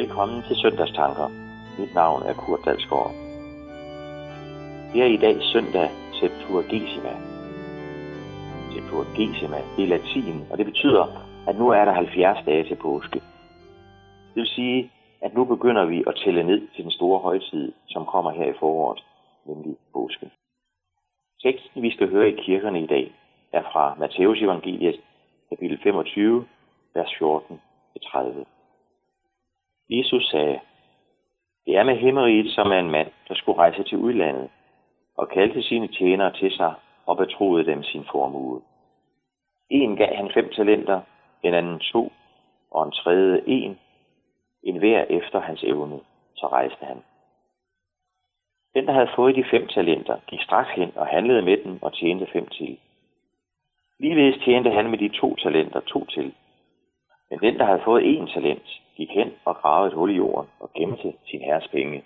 Velkommen til Søndagstanker. Mit navn er Kurt Dalsgaard. Det er i dag søndag Septuagesima. Septuagesima, det er latin, og det betyder, at nu er der 70 dage til påske. Det vil sige, at nu begynder vi at tælle ned til den store højtid, som kommer her i foråret, nemlig påsken. Teksten, vi skal høre i kirkerne i dag, er fra Matteus evangeliet, kapitel 25, vers 14-30. Jesus sagde, det er med himmeriget som er en mand, der skulle rejse til udlandet, og kaldte sine tjenere til sig og betroede dem sin formue. En gav han fem talenter, en anden to, og en tredje en, en hver efter hans evne, så rejste han. Den, der havde fået de fem talenter, gik straks hen og handlede med dem og tjente fem til. Ligeledes tjente han med de to talenter to til. Men den, der havde fået én talent, gik hen og gravede et hul i jorden og gemte sin herres penge.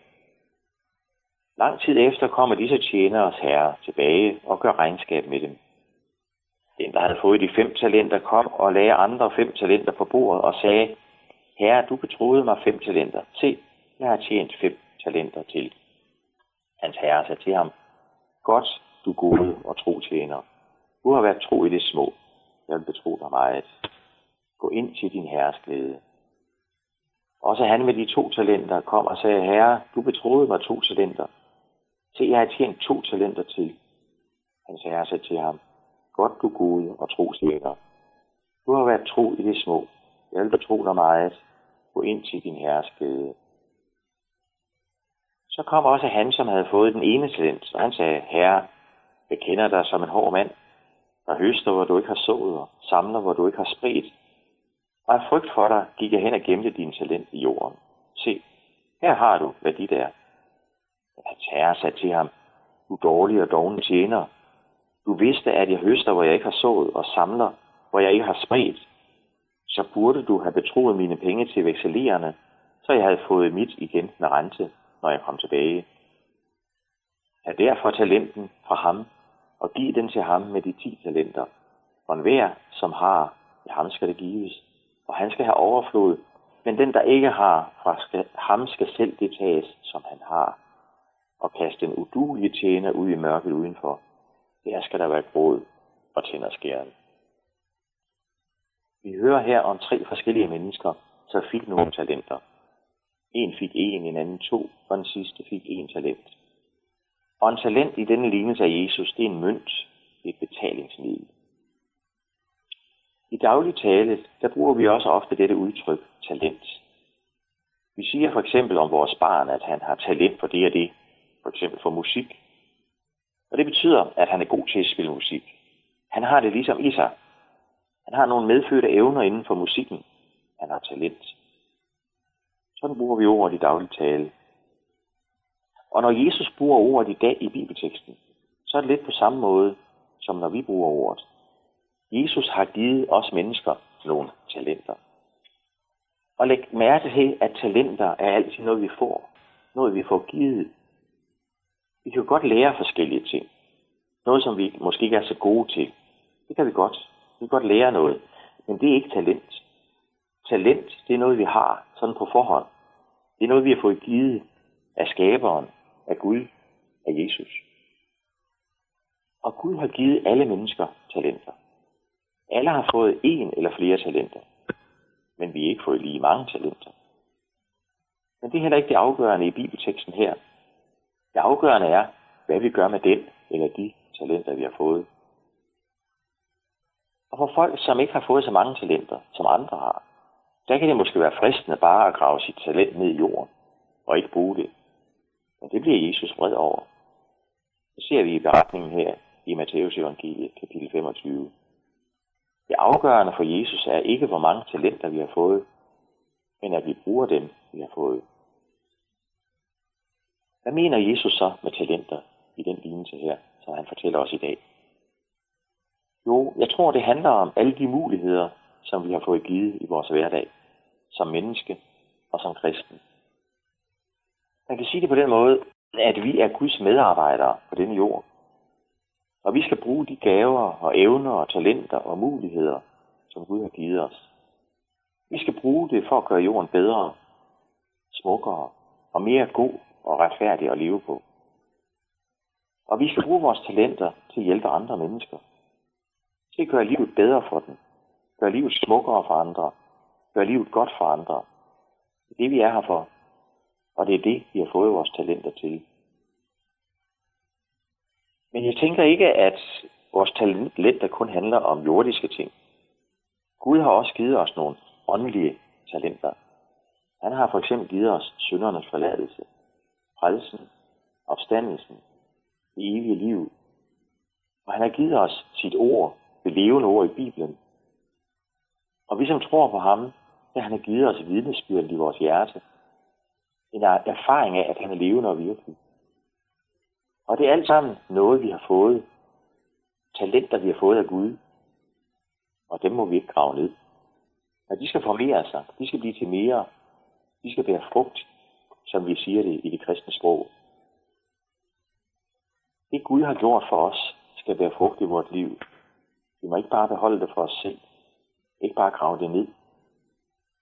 Lang tid efter kommer disse tjeneres herre tilbage og gør regnskab med dem. Den, der havde fået de fem talenter, kom og lagde andre fem talenter på bordet og sagde, Herre, du betroede mig fem talenter. Se, jeg har tjent fem talenter til. Hans herre sagde til ham, Godt, du gode og tro tjener. Du har været tro i det små. Jeg vil betro dig meget. Gå ind til din herres glæde. Også han med de to talenter kom og sagde, Herre, du betroede mig to talenter. Se, jeg har tjent to talenter til. Hans herre sagde til ham, Godt du gode og tro tjener. Du har været tro i det små. Jeg vil betro dig meget. Gå ind til din herres glæde. Så kom også han, som havde fået den ene talent, og han sagde, Herre, jeg kender dig som en hård mand, der høster, hvor du ikke har sået, og samler, hvor du ikke har spredt. Og af frygt for dig gik jeg hen og gemte din talent i jorden. Se, her har du, hvad dit er. Hans herre sagde til ham, du dårlige og dogne tjener. Du vidste, at jeg høster, hvor jeg ikke har sået, og samler, hvor jeg ikke har spredt. Så burde du have betroet mine penge til vekselererne, så jeg havde fået mit igen med rente, når jeg kom tilbage. Tag derfor talenten fra ham, og giv den til ham med de ti talenter. For enhver, som har, ja, ham skal det gives, og han skal have overflod. Men den, der ikke har, fra skal, ham skal selv det tages, som han har, og kaste den udulige tjener ud i mørket udenfor. Der skal der være gråd og tænderskæren. Vi hører her om tre forskellige mennesker, som fik nogle talenter. En fik en, en anden to, og den sidste fik en talent. Og en talent i denne lignelse af Jesus, det er en mønt, et betalingsmiddel. I daglig tale, der bruger vi også ofte dette udtryk, talent. Vi siger for eksempel om vores barn, at han har talent for det og det, for eksempel for musik. Og det betyder, at han er god til at spille musik. Han har det ligesom i sig. Han har nogle medfødte evner inden for musikken. Han har talent. Sådan bruger vi ordet i daglig tale. Og når Jesus bruger ordet i dag i bibelteksten, så er det lidt på samme måde, som når vi bruger ordet. Jesus har givet os mennesker nogle talenter. Og læg mærke til, at talenter er altid noget, vi får. Noget, vi får givet. Vi kan godt lære forskellige ting. Noget, som vi måske ikke er så gode til. Det kan vi godt. Vi kan godt lære noget. Men det er ikke talent. Talent, det er noget, vi har sådan på forhånd. Det er noget, vi har fået givet af skaberen, af Gud, af Jesus. Og Gud har givet alle mennesker talenter. Alle har fået en eller flere talenter, men vi har ikke fået lige mange talenter. Men det er heller ikke det afgørende i bibelteksten her. Det afgørende er, hvad vi gør med den eller de talenter, vi har fået. Og for folk, som ikke har fået så mange talenter, som andre har, der kan det måske være fristende bare at grave sit talent ned i jorden og ikke bruge det. Men det bliver Jesus vred over. Det ser vi i beretningen her i Matteus evangeliet, kapitel 25. Afgørende for Jesus er ikke, hvor mange talenter vi har fået, men at vi bruger dem, vi har fået. Hvad mener Jesus så med talenter i den lignelse her, som han fortæller os i dag? Jo, jeg tror, det handler om alle de muligheder, som vi har fået givet i vores hverdag, som menneske og som kristen. Man kan sige det på den måde, at vi er Guds medarbejdere på denne jord. Og vi skal bruge de gaver og evner og talenter og muligheder, som Gud har givet os. Vi skal bruge det for at gøre jorden bedre. smukkere og mere god og retfærdig at leve på. Og vi skal bruge vores talenter til at hjælpe andre mennesker. Til at gøre livet bedre for dem. Gøre livet smukkere for andre. Gøre livet godt for andre. Det er det, vi er her for. Og det er det, vi har fået vores talenter til. Men jeg tænker ikke, at vores talent let, der kun handler om jordiske ting. Gud har også givet os nogle åndelige talenter. Han har for eksempel givet os syndernes forladelse, frelsen, opstandelsen, det evige liv. Og han har givet os sit ord, det levende ord i Bibelen. Og vi som tror på ham, der han har givet os vidnesbyrdet i vores hjerte. En erfaring af, at han er levende og virkelig. Og det er alt sammen noget, vi har fået. Talenter, vi har fået af Gud. Og dem må vi ikke grave ned. Men de skal formere sig. De skal blive til mere. De skal bære frugt, som vi siger det i det kristne sprog. Det Gud har gjort for os, skal bære frugt i vores liv. Vi må ikke bare beholde det for os selv. Ikke bare grave det ned.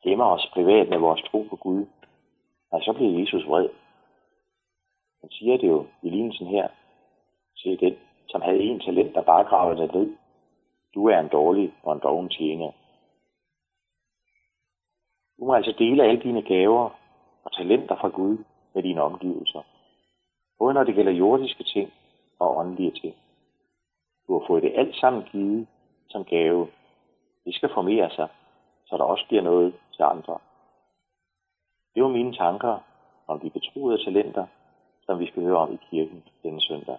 Gemmer os privat med vores tro på Gud. Og så bliver Jesus vred. Han siger det jo i lignelsen her til den, som havde en talent, der bare gravede det ned. Du er en dårlig og en doven tjener. Du må altså dele alle dine gaver og talenter fra Gud med dine omgivelser. Både når det gælder jordiske ting og åndelige ting. Du har fået det alt sammen givet som gave. Det skal formere sig, så der også bliver noget til andre. Det var mine tanker om de betroede talenter, som vi skal høre om i kirken denne søndag.